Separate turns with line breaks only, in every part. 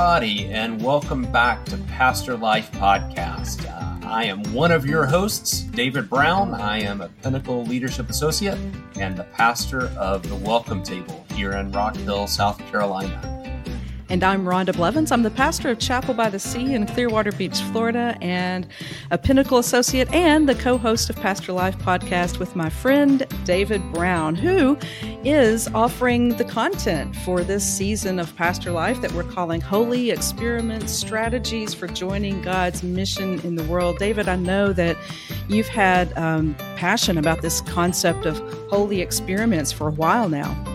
everybody, and welcome back to Pastor Life Podcast. Uh, I am one of your hosts, David Brown. I am a Pinnacle Leadership Associate and the pastor of the Welcome Table here in Rock Hill, South Carolina.
And I'm Rhonda Blevins. I'm the pastor of Chapel by the Sea in Clearwater Beach, Florida, and a Pinnacle Associate and the co host of Pastor Life podcast with my friend David Brown, who is offering the content for this season of Pastor Life that we're calling Holy Experiments Strategies for Joining God's Mission in the World. David, I know that you've had um, passion about this concept of holy experiments for a while now.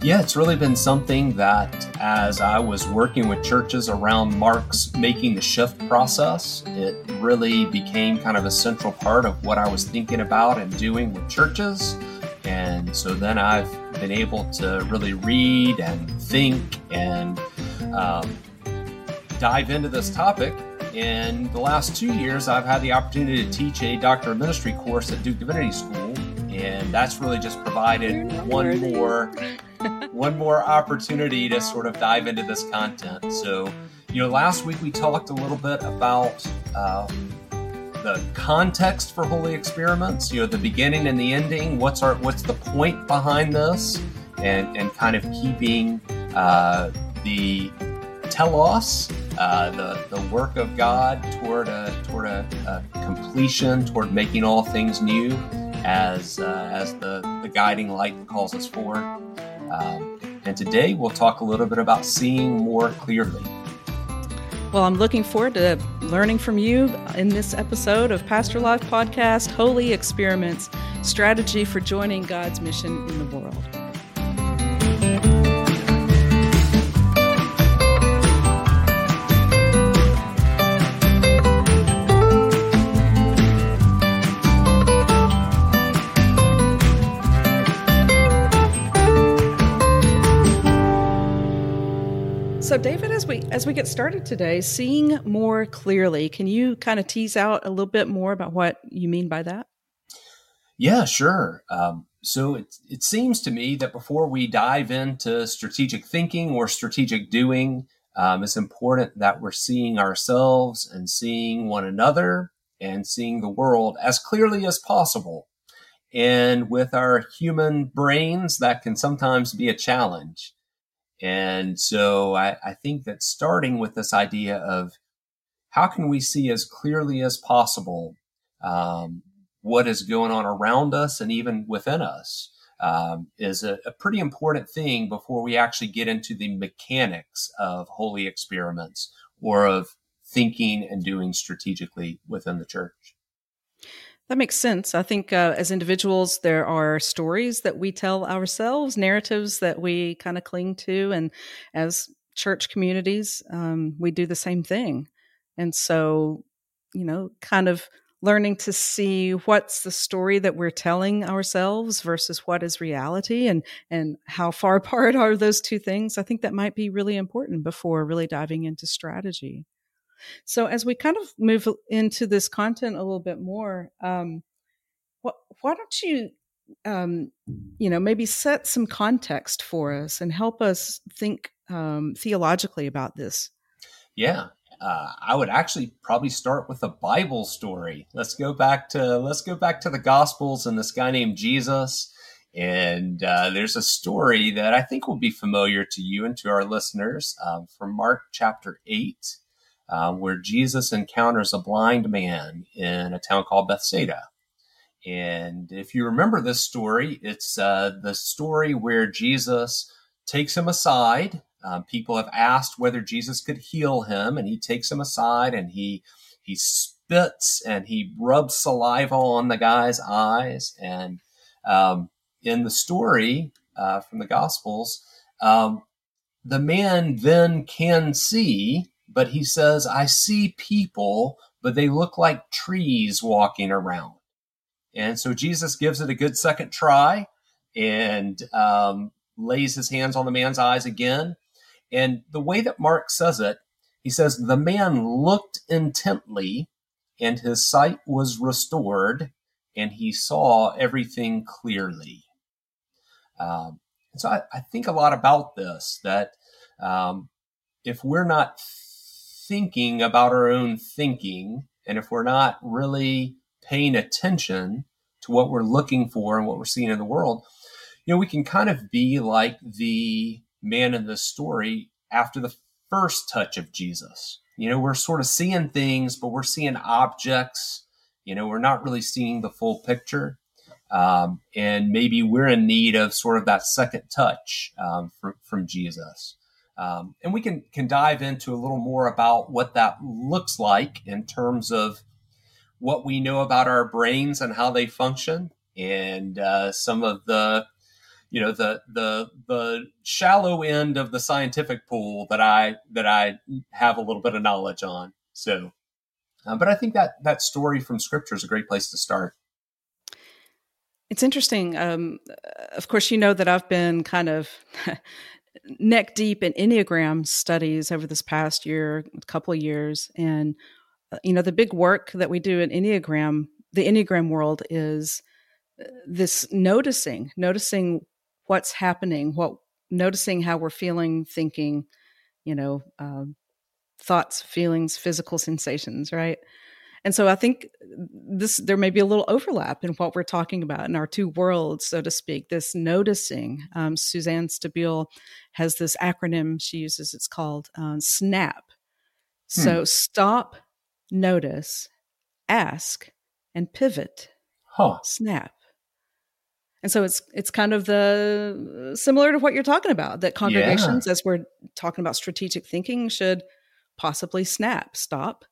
Yeah, it's really been something that as I was working with churches around Mark's making the shift process, it really became kind of a central part of what I was thinking about and doing with churches. And so then I've been able to really read and think and um, dive into this topic. In the last two years, I've had the opportunity to teach a Doctor of Ministry course at Duke Divinity School, and that's really just provided one more one more opportunity to sort of dive into this content. So, you know, last week we talked a little bit about uh, the context for holy experiments. You know, the beginning and the ending. What's our what's the point behind this, and and kind of keeping uh, the telos, uh, the the work of God toward a toward a, a completion, toward making all things new, as uh, as the the guiding light that calls us forward. Um, and today we'll talk a little bit about seeing more clearly.
Well, I'm looking forward to learning from you in this episode of Pastor Life Podcast Holy Experiments Strategy for Joining God's Mission in the World. We as we get started today, seeing more clearly, can you kind of tease out a little bit more about what you mean by that?
Yeah, sure. Um, so it it seems to me that before we dive into strategic thinking or strategic doing, um, it's important that we're seeing ourselves and seeing one another and seeing the world as clearly as possible. And with our human brains, that can sometimes be a challenge. And so I, I think that starting with this idea of how can we see as clearly as possible um, what is going on around us and even within us um, is a, a, pretty important thing before we actually get into the mechanics of holy experiments or of thinking and doing strategically within the church.
That makes sense. I think uh, as individuals, there are stories that we tell ourselves, narratives that we kind of cling to. And as church communities, um, we do the same thing. And so, you know, kind of learning to see what's the story that we're telling ourselves versus what is reality and and how far apart are those two things i think that might be really important before really diving into strategy so as we kind of move into this content a little bit more, um, what, why don't you, um, you know, maybe set some context for us and help us think um, theologically about this?
Yeah, uh, I would actually probably start with a Bible story. Let's go back to let's go back to the Gospels and this guy named Jesus. And uh, there's a story that I think will be familiar to you and to our listeners um, from Mark chapter eight uh, where Jesus encounters a blind man in a town called Bethsaida. And if you remember this story, it's uh, the story where Jesus takes him aside. Um, people have asked whether Jesus could heal him, and he takes him aside and he he spits and he rubs saliva on the guy's eyes. And um, in the story uh, from the Gospels, um, the man then can see but he says, I see people, but they look like trees walking around. And so Jesus gives it a good second try and um, lays his hands on the man's eyes again. And the way that Mark says it, he says, The man looked intently, and his sight was restored, and he saw everything clearly. Um, so I, I, think a lot about this that um, if we're not thinking about our own thinking, and if we're not really paying attention to what we're looking for and what we're seeing in the world, you know, we can kind of be like the man in the story after the first touch of Jesus. You know, we're sort of seeing things, but we're seeing objects. You know, we're not really seeing the full picture. Um, and maybe we're in need of sort of that second touch um, from, from Jesus. Um, and we can can dive into a little more about what that looks like in terms of what we know about our brains and how they function, and uh, some of the you know the the the shallow end of the scientific pool that I that I have a little bit of knowledge on. So, uh, but I think that that story from Scripture is a great place to start.
It's interesting. Um, of course, you know that I've been kind of neck deep in Enneagram studies over this past year, a couple of years. And, uh, you know, the big work that we do in Enneagram, the Enneagram world is uh, this noticing, noticing what's happening, what, noticing how we're feeling, thinking, you know, um, thoughts, feelings, physical sensations, right? And so I think this there may be a little overlap in what we're talking about in our two worlds, so to speak. This noticing. Um, Suzanne Stabile has this acronym she uses. It's called uh, SNAP. Hmm. So stop, notice, ask, and pivot.
Huh.
Snap. And so it's it's kind of the similar to what you're talking about that congregations, yeah. as we're talking about strategic thinking, should possibly snap, stop,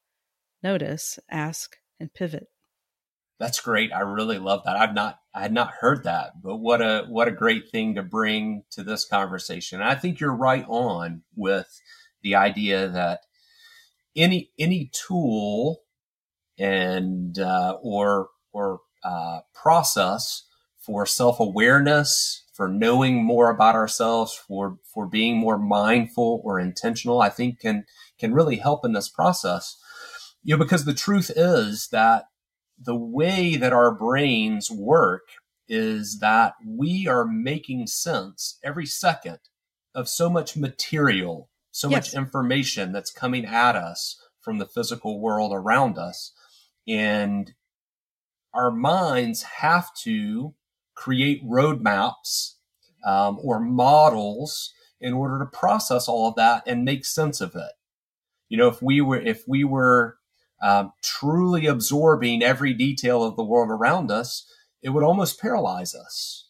notice, ask, and pivot.
That's great. I really love that. I've not I had not heard that, but what a what a great thing to bring to this conversation. And I think you're right on with the idea that any any tool and uh, or or uh, process for self awareness, for knowing more about ourselves, for for being more mindful or intentional, I think can can really help in this process you know, because the truth is that the way that our brains work is that we are making sense every second of so much material, so yes. much information that's coming at us from the physical world around us. And our minds have to create roadmaps um, or models in order to process all of that and make sense of it. You know, if we were if we were um, truly absorbing every detail of the world around us, it would almost paralyze us.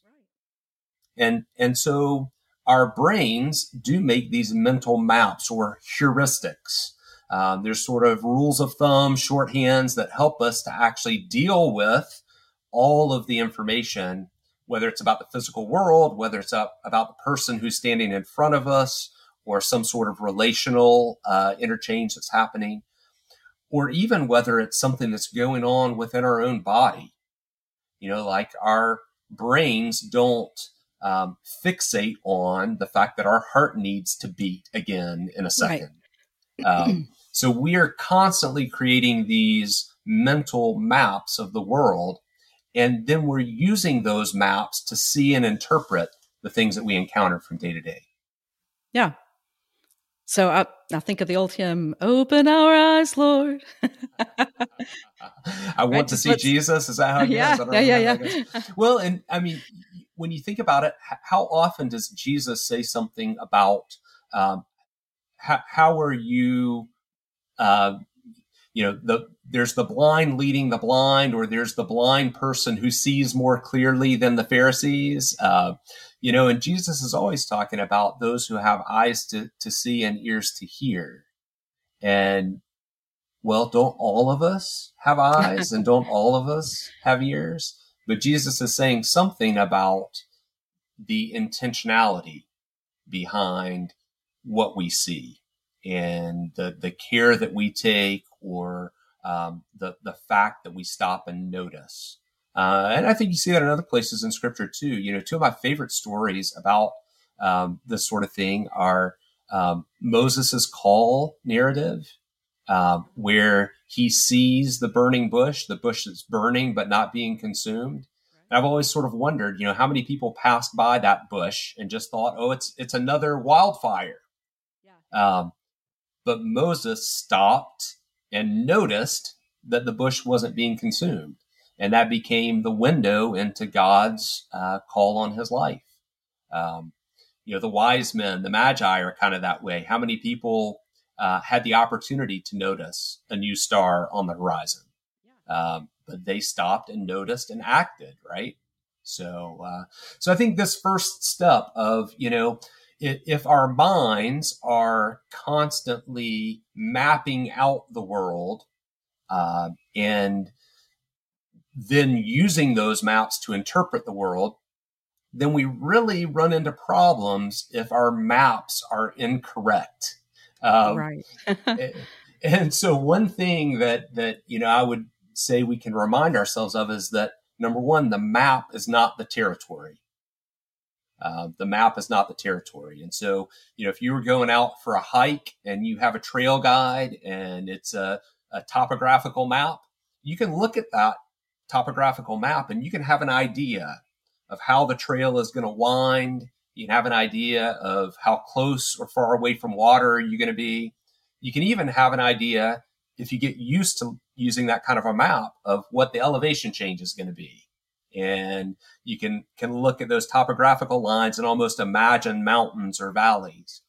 And, and so our brains do make these mental maps or heuristics. Um, there's sort of rules of thumb, shorthands that help us to actually deal with all of the information, whether it's about the physical world, whether it's about the person who's standing in front of us, or some sort of relational uh, interchange that's happening or even whether it's something that's going on within our own body. You know, like our brains don't um, fixate on the fact that our heart needs to beat again in a second. Right. um, so we are constantly creating these mental maps of the world, and then we're using those maps to see and interpret the things that we encounter from day to day.
Yeah, so I, I think of the old hymn, "Open our eyes, Lord."
I want right? to see Jesus. Is that how it
yeah, goes? Yeah, yeah,
yeah. Well, and I mean, when you think about it, how often does Jesus say something about um, how, how are you? Uh, you know, the there's the blind leading the blind, or there's the blind person who sees more clearly than the Pharisees. Uh, you know, and Jesus is always talking about those who have eyes to, to see and ears to hear. And well, don't all of us have eyes and don't all of us have ears? But Jesus is saying something about the intentionality behind what we see and the, the care that we take or um, the, the fact that we stop and notice. Uh, and I think you see that in other places in scripture too. You know, two of my favorite stories about um, this sort of thing are um, Moses' call narrative, uh, where he sees the burning bush, the bush that's burning but not being consumed. And I've always sort of wondered, you know, how many people passed by that bush and just thought, oh, it's it's another wildfire. Yeah. Um, but Moses stopped and noticed that the bush wasn't being consumed. And that became the window into God's uh, call on his life. Um, you know, the wise men, the magi are kind of that way. How many people uh, had the opportunity to notice a new star on the horizon? Um, but they stopped and noticed and acted, right? So, uh, so I think this first step of, you know, if, our minds are constantly mapping out the world uh, and then using those maps to interpret the world, then we really run into problems if our maps are incorrect.
Um, right.
and so, one thing that that you know I would say we can remind ourselves of is that number one, the map is not the territory. Uh, the map is not the territory. And so, you know, if you were going out for a hike and you have a trail guide and it's a, a topographical map, you can look at that topographical map and you can have an idea of how the trail is going to wind. You can have an idea of how close or far away from water you're going to be. You can even have an idea if you get used to using that kind of a map of what the elevation change is going to be. And you can, can look at those topographical lines and almost imagine mountains or valleys.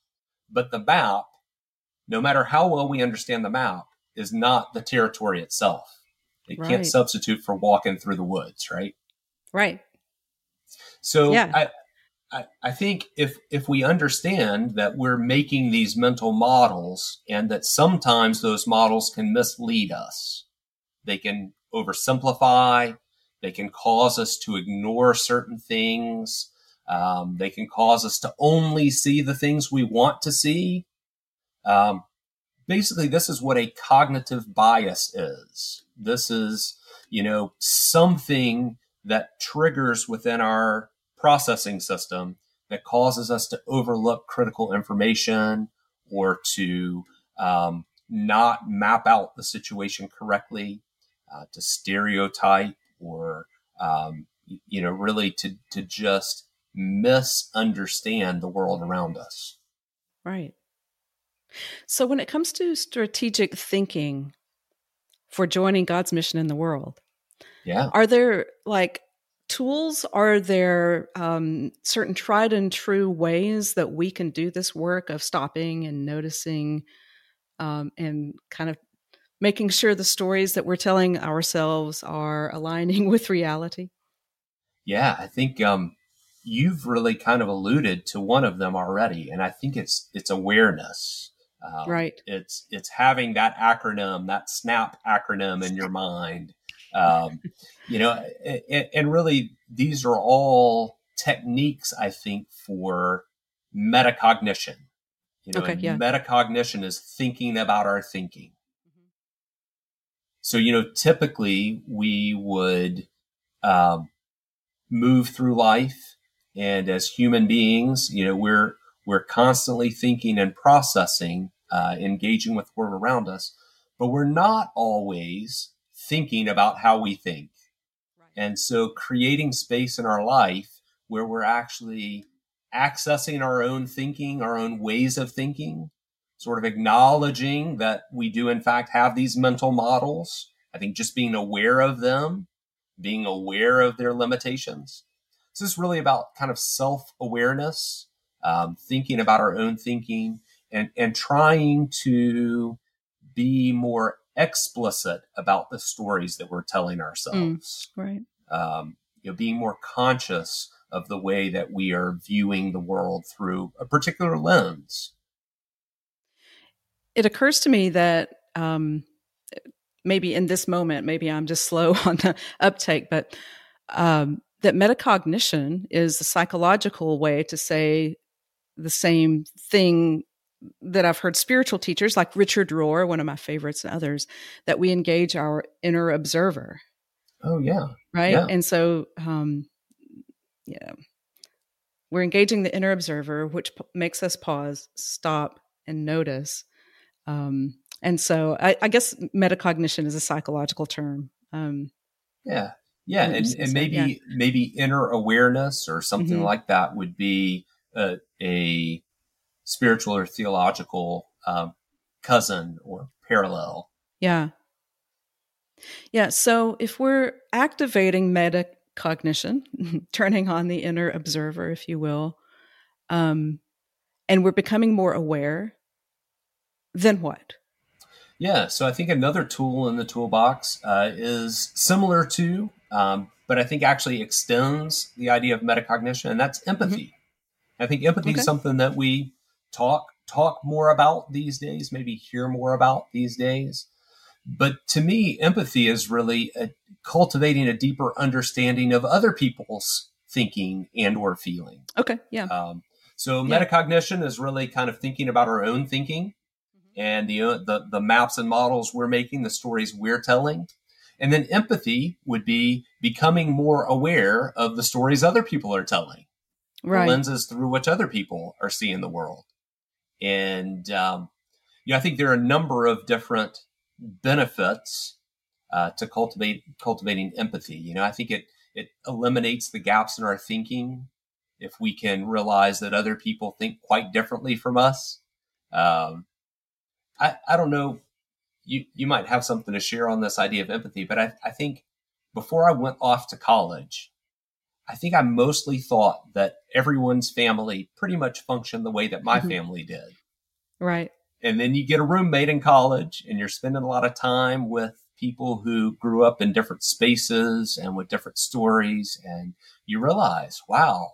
But the map, no matter how well we understand the map, is not the territory itself. It right. can't substitute for walking through the woods, right?
Right.
So yeah. I, I, I think if if we understand that we're making these mental models and that sometimes those models can mislead us, they can oversimplify, they can cause us to ignore certain things, um, they can cause us to only see the things we want to see. Um, basically, this is what a cognitive bias is. This is, you know, something that triggers within our processing system that causes us to overlook critical information or to um, not map out the situation correctly, uh, to stereotype or um, you know really to to just misunderstand the world around us.
Right. So when it comes to strategic thinking for joining God's mission in the world,
yeah,
are there like tools? Are there um, certain tried and true ways that we can do this work of stopping and noticing um, and kind of making sure the stories that we're telling ourselves are aligning with reality?
Yeah, I think um, you've really kind of alluded to one of them already, and I think it's it's awareness.
Um, right.
It's it's having that acronym, that SNAP acronym in your mind um, you know, and, and really these are all techniques, I think, for metacognition. You know, okay, yeah. metacognition is thinking about our thinking. So, you know, typically we would um, move through life, and as human beings, you know, we're we're constantly thinking and processing, uh, engaging with the world around us, but we're not always thinking about how we think. Right. And so creating space in our life where we're actually accessing our own thinking, our own ways of thinking, sort of acknowledging that we do in fact have these mental models. I think just being aware of them, being aware of their limitations. So this is really about kind of self awareness, um, thinking about our own thinking, and and trying to be more explicit about the stories that we're telling ourselves.
Mm, right.
Um, you know, being more conscious of the way that we are viewing the world through a particular lens.
It occurs to me that um, maybe in this moment, maybe I'm just slow on the uptake, but um, that metacognition is a psychological way to say the same thing that I've heard spiritual teachers like Richard Rohr, one of my favorites, and others, that we engage our inner observer.
Oh yeah,
right.
Yeah.
And so, um, yeah, we're engaging the inner observer, which p- makes us pause, stop, and notice. Um, and so, I, I, guess metacognition is a psychological term. Um,
yeah, yeah, and, and maybe yeah. maybe inner awareness or something mm-hmm. like that would be a, a spiritual or theological um, cousin or parallel.
Yeah. Yeah. So if we're activating metacognition, turning on the inner observer, if you will, um, and we're becoming more aware, then what?
Yeah, so I think another tool in the toolbox uh, is similar to, um, but I think actually extends the idea of metacognition, and that's empathy. Mm-hmm. I think empathy okay. is something that we talk talk more about these days, maybe hear more about these days. But to me, empathy is really a, cultivating a deeper understanding of other people's thinking and or feeling.
Okay, yeah. Um,
so yeah. metacognition is really kind of thinking about our own thinking. And the, uh, the the maps and models we're making, the stories we're telling. And then empathy would be becoming more aware of the stories other people are telling, right. the lenses through which other people are seeing the world. And um, you know, I think there are a number of different benefits uh, to cultivate cultivating empathy. You know, I think it it eliminates the gaps in our thinking if we can realize that other people think quite differently from us. Um, I I don't know. You you might have something to share on this idea of empathy, but I, I think before I went off to college, I think I mostly thought that everyone's family pretty much functioned the way that my mm-hmm. family did.
Right.
And then you get a roommate in college and you're spending a lot of time with people who grew up in different spaces and with different stories. And you realize, wow,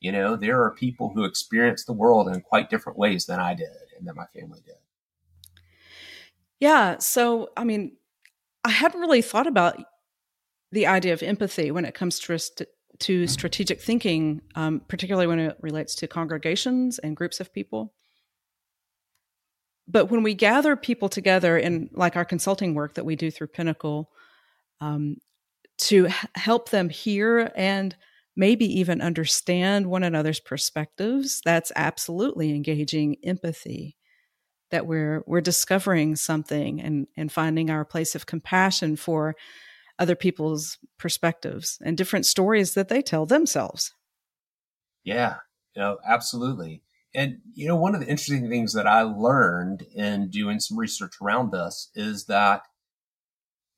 you know, there are people who experience the world in quite different ways than I did and that my family did.
Yeah. So, I mean, I hadn't really thought about the idea of empathy when it comes to to strategic thinking, um, particularly when it relates to congregations and groups of people. But when we gather people together in like our consulting work that we do through Pinnacle, um, to h- help them hear and maybe even understand one another's perspectives, that's absolutely engaging empathy. That we're we're discovering something and and finding our place of compassion for other people's perspectives and different stories that they tell themselves.
Yeah, you know, absolutely. And you know, one of the interesting things that I learned in doing some research around this is that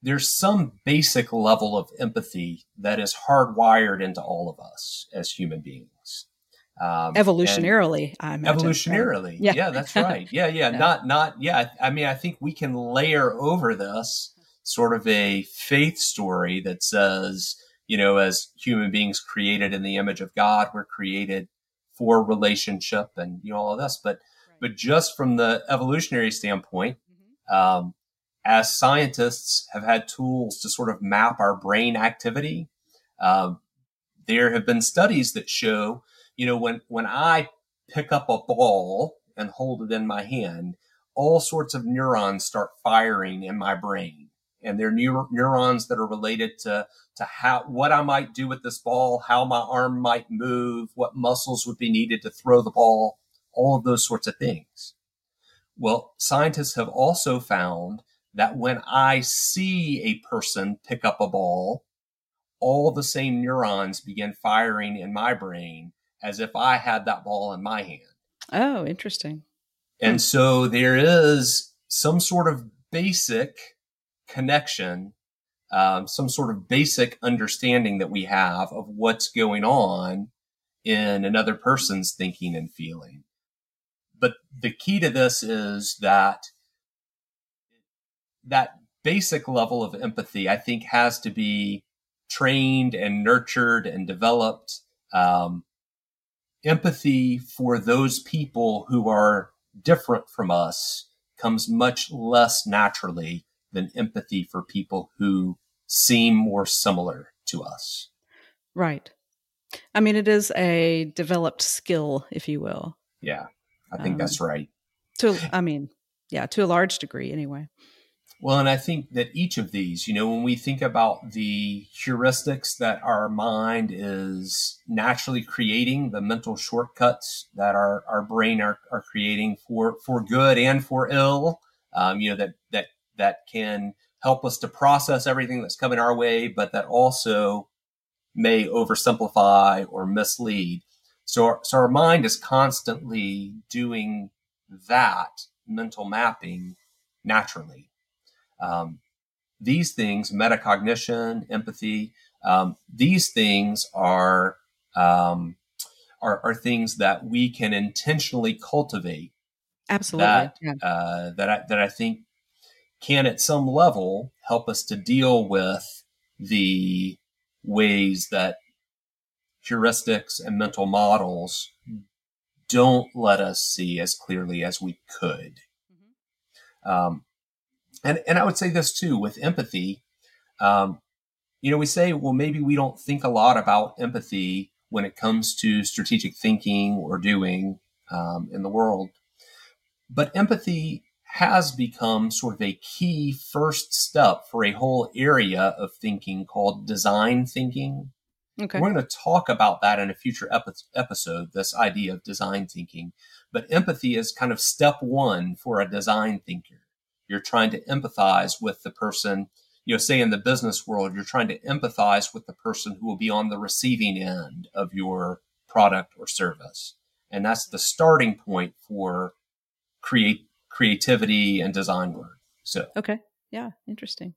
there's some basic level of empathy that is hardwired into all of us as human beings.
Um, evolutionarily,
I imagine. Evolutionarily, yeah. yeah, that's right. Yeah, yeah, not, not, yeah. I mean, I think we can layer over this sort of a faith story that says, you know, as human beings created in the image of God, we're created for relationship and you know all of this. But right. but just from the evolutionary standpoint, mm-hmm. um, as scientists have had tools to sort of map our brain activity, um, there have been studies that show, you know, when when I pick up a ball and hold it in my hand, all sorts of neurons start firing in my brain and they're neur- neurons that are related to to how what I might do with this ball, how my arm might move, what muscles would be needed to throw the ball, all of those sorts of things. Well, scientists have also found that when I see a person pick up a ball, all the same neurons begin firing in my brain as if I had that ball in my hand.
Oh, interesting.
And hmm. so there is some sort of basic connection, um, some sort of basic understanding that we have of what's going on in another person's thinking and feeling. But the key to this is that that basic level of empathy, I think, has to be trained and nurtured and developed. Um, empathy for those people who are different from us comes much less naturally than empathy for people who seem more similar to us.
Right. I mean, it is a developed skill, if you will.
Yeah, I think um, that's right.
To, I mean, yeah, to a large degree, anyway.
Well, and I think that each of these, you know, when we think about the heuristics that our mind is naturally creating, the mental shortcuts that our, our brain are, are creating for, for good and for ill, um, you know, that, that that can help us to process everything that's coming our way, but that also may oversimplify or mislead. So our, so our mind is constantly doing that mental mapping naturally. Um, these things, metacognition, empathy, um, these things are, um, are, are things that we can intentionally cultivate.
Absolutely.
That yeah. uh, that I, that I think can, at some level, help us to deal with the ways that heuristics and mental models don't let us see as clearly as we could. Mm-hmm. Um, and and I would say this too with empathy. Um, you know, we say, well, maybe we don't think a lot about empathy when it comes to strategic thinking or doing um, in the world, but empathy has become sort of a key first step for a whole area of thinking called design thinking. Okay. We're going to talk about that in a future epi- episode, this idea of design thinking. But empathy is kind of step one for a design thinker. You're trying to empathize with the person, you know, say in the business world, you're trying to empathize with the person who will be on the receiving end of your product or service. And that's the starting point for create creativity and design work. So,
okay. Yeah. Interesting.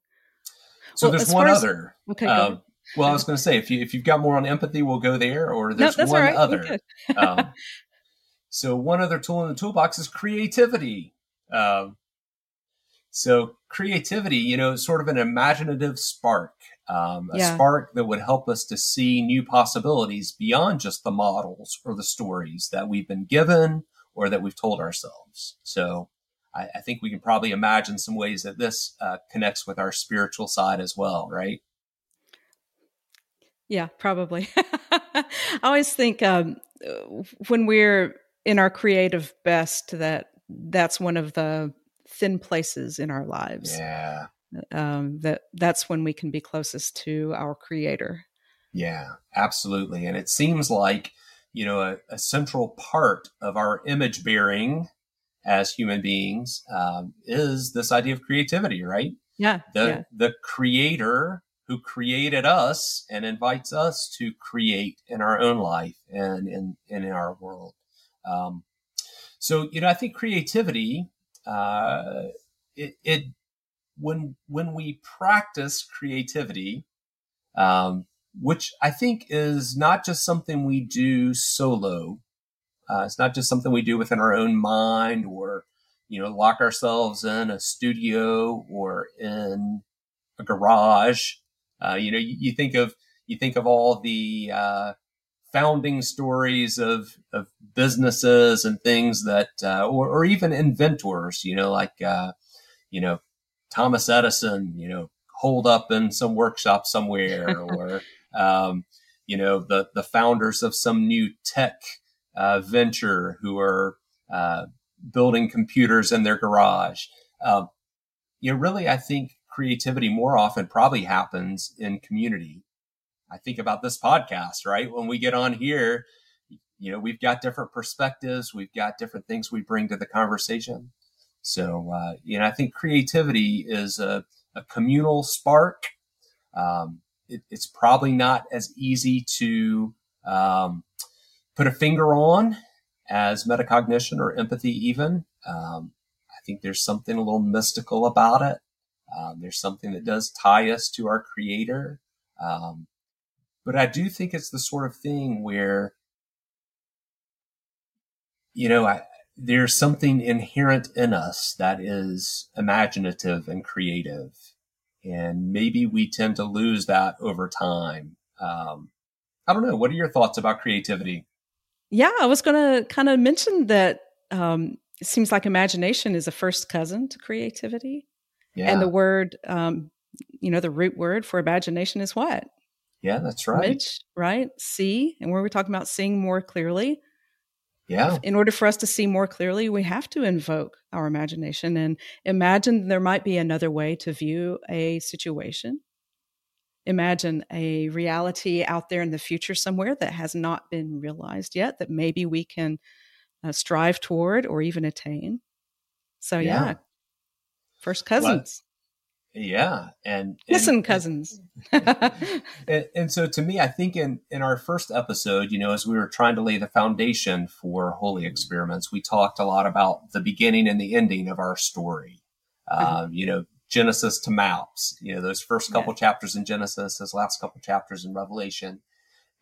So well, there's one as, other. Okay. Uh, well, I was going to say, if you if you've got more on empathy, we'll go there. Or there's no, one right. other. um, so one other tool in the toolbox is creativity. Um, so creativity, you know, sort of an imaginative spark, um, a yeah. spark that would help us to see new possibilities beyond just the models or the stories that we've been given or that we've told ourselves. So I, I think we can probably imagine some ways that this uh, connects with our spiritual side as well, right?
Yeah, probably. I always think um, when we're in our creative best that that's one of the thin places in our lives.
Yeah.
Um, that that's when we can be closest to our creator.
Yeah, absolutely. And it seems like, you know, a, a central part of our image bearing as human beings um, is this idea of creativity, right?
Yeah.
The,
yeah.
the creator who created us and invites us to create in our own life and in, and in our world. Um, so, you know, I think creativity uh, it, it, when when we practice creativity, um, which I think is not just something we do solo. Uh, it's not just something we do within our own mind or you know lock ourselves in a studio or in a garage. Uh, you know, you, you, think of you think of all the uh, founding stories of, of businesses and things that, uh, or, or, even inventors, you know, like, uh, you know, Thomas Edison, you know, holed up in some workshop somewhere or, um, you know, the, the founders of some new tech, uh, venture who are, uh, building computers in their garage. Um, you know, really, I think creativity more often probably happens in community I think about this podcast, right? When we get on here, you know, we've got different perspectives, we've got different things we bring to the conversation. So, uh, you know, I think creativity is a, a communal spark. Um, it, it's probably not as easy to um, put a finger on as metacognition or empathy, even. Um, I think there's something a little mystical about it. Um, there's something that does tie us to our creator. Um, but I do think it's the sort of thing where, you know, I, there's something inherent in us that is imaginative and creative. And maybe we tend to lose that over time. Um, I don't know. What are your thoughts about creativity?
Yeah, I was going to kind of mention that um, it seems like imagination is a first cousin to creativity. Yeah. And the word, um, you know, the root word for imagination is what?
Yeah, that's right.
Right? See, and where we're talking about seeing more clearly.
Yeah.
In order for us to see more clearly, we have to invoke our imagination and imagine there might be another way to view a situation. Imagine a reality out there in the future somewhere that has not been realized yet that maybe we can uh, strive toward or even attain. So, yeah, yeah. first cousins.
Yeah, and, and
listen, cousins.
and, and, so, to me, I think in in our first episode, you know, as we were trying to lay the foundation for holy experiments, we talked a lot about the beginning and the ending of our story. Mm-hmm. Um, you know, Genesis to maps. You know, those first couple yeah. chapters in Genesis, those last couple chapters in Revelation,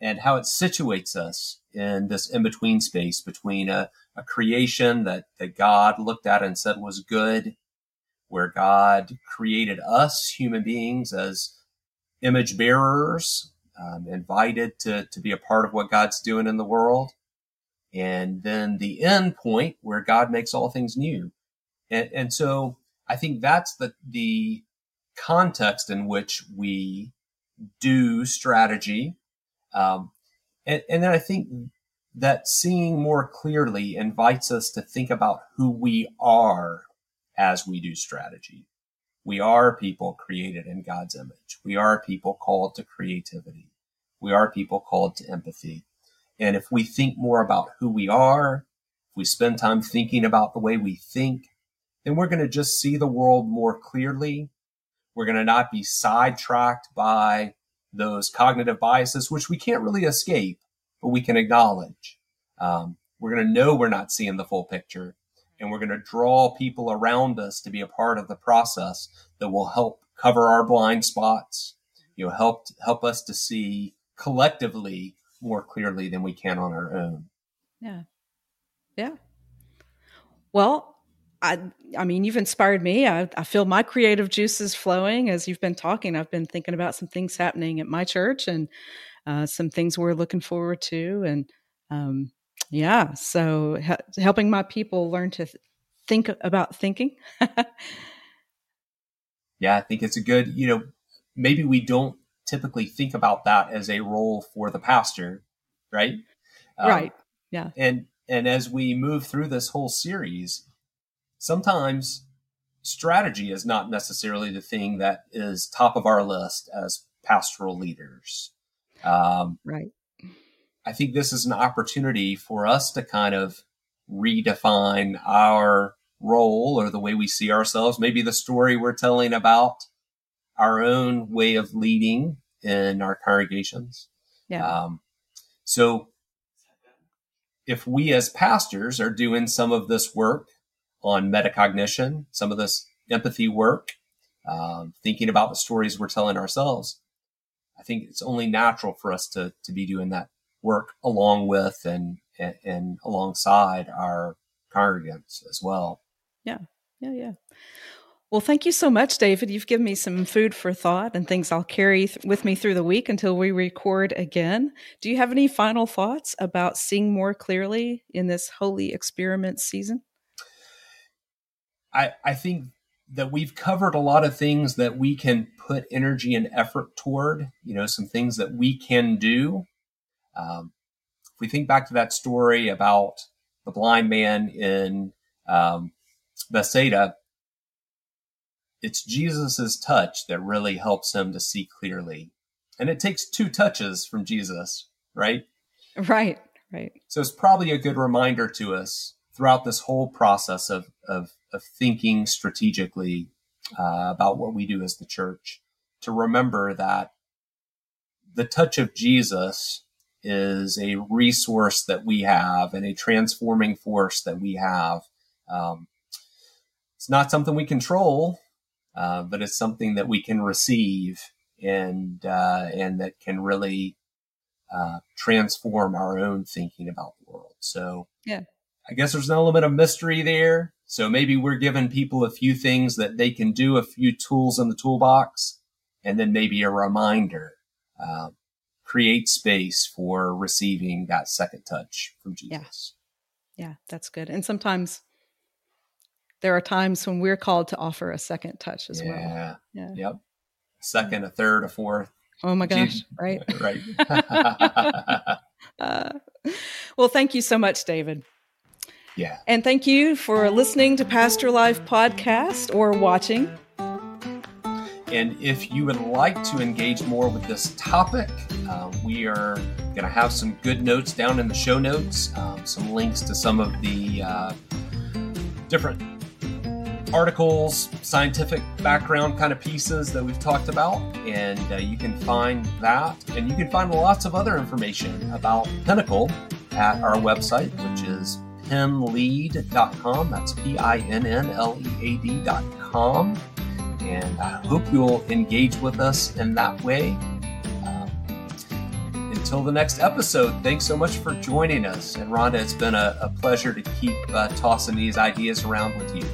and how it situates us in this in between space between a, a creation that that God looked at and said was good where God created us, human beings, as image bearers, um, invited to, to be a part of what God's doing in the world. And then the end point where God makes all things new. And, and so I think that's the, the context in which we do strategy. Um, and, and then I think that seeing more clearly invites us to think about who we are as we do strategy. We are people created in God's image. We are people called to creativity. We are people called to empathy. And if we think more about who we are, if we spend time thinking about the way we think, then we're going to just see the world more clearly. We're going to not be sidetracked by those cognitive biases, which we can't really escape, but we can acknowledge. Um, we're going to know we're not seeing the full picture and we're going to draw people around us to be a part of the process that will help cover our blind spots you know help help us to see collectively more clearly than we can on our own
yeah yeah well I, I mean, you've inspired me. I, I feel my creative juices flowing as you've been talking. I've been thinking about some things happening at my church and uh, some things we're looking forward to. And um, yeah. So he- helping my people learn to th- think about thinking.
yeah, I think it's a good, you know, maybe we don't typically think about that as a role for the pastor, right?
Um, right. Yeah.
And and as we move through this whole series, sometimes strategy is not necessarily the thing that is top of our list as pastoral leaders.
Um, right.
I think this is an opportunity for us to kind of redefine our role or the way we see ourselves, maybe the story we're telling about our own way of leading in our congregations.
Yeah. Um,
so if we as pastors are doing some of this work on metacognition, some of this empathy work, um, thinking about the stories we're telling ourselves, I think it's only natural for us to, to be doing that work along with and, and, and alongside our congregants as well.
Yeah. Yeah. Yeah. Well, thank you so much, David. You've given me some food for thought and things I'll carry th- with me through the week until we record again. Do you have any final thoughts about seeing more clearly in this holy experiment season?
I, I think that we've covered a lot of things that we can put energy and effort toward, you know, some things that we can do um, if we think back to that story about the blind man in um, Bethsaida, it's Jesus's touch that really helps him to see clearly. And it takes two touches from Jesus, right?
Right, right.
So it's probably a good reminder to us throughout this whole process of, of, of thinking strategically uh, about what we do as the church to remember that the touch of Jesus is a resource that we have and a transforming force that we have. Um, it's not something we control, uh, but it's something that we can receive and uh, and that can really uh, transform our own thinking about the world. So
yeah,
I guess there's an element of mystery there. So maybe we're giving people a few things that they can do, a few tools in the toolbox, and then maybe a reminder. Um, create space for receiving that second touch from
Jesus. Yeah. yeah, that's good. And sometimes there are times when we're called to offer a second touch as
yeah.
well.
Yeah. Yep. A second, a third, a fourth.
Oh my gosh. Jesus. Right.
right.
uh, well, thank you so much, David.
Yeah.
And thank you for listening to Pastor Life Podcast or watching.
And if you would like to engage more with this topic, uh, we are going to have some good notes down in the show notes, um, some links to some of the uh, different articles, scientific background kind of pieces that we've talked about. And uh, you can find that. And you can find lots of other information about Pinnacle at our website, which is pinnlead.com. That's P I N N L E A D.com. And I hope you'll engage with us in that way. Um, until the next episode, thanks so much for joining us. And Rhonda, it's been a, a pleasure to keep uh, tossing these ideas around with you.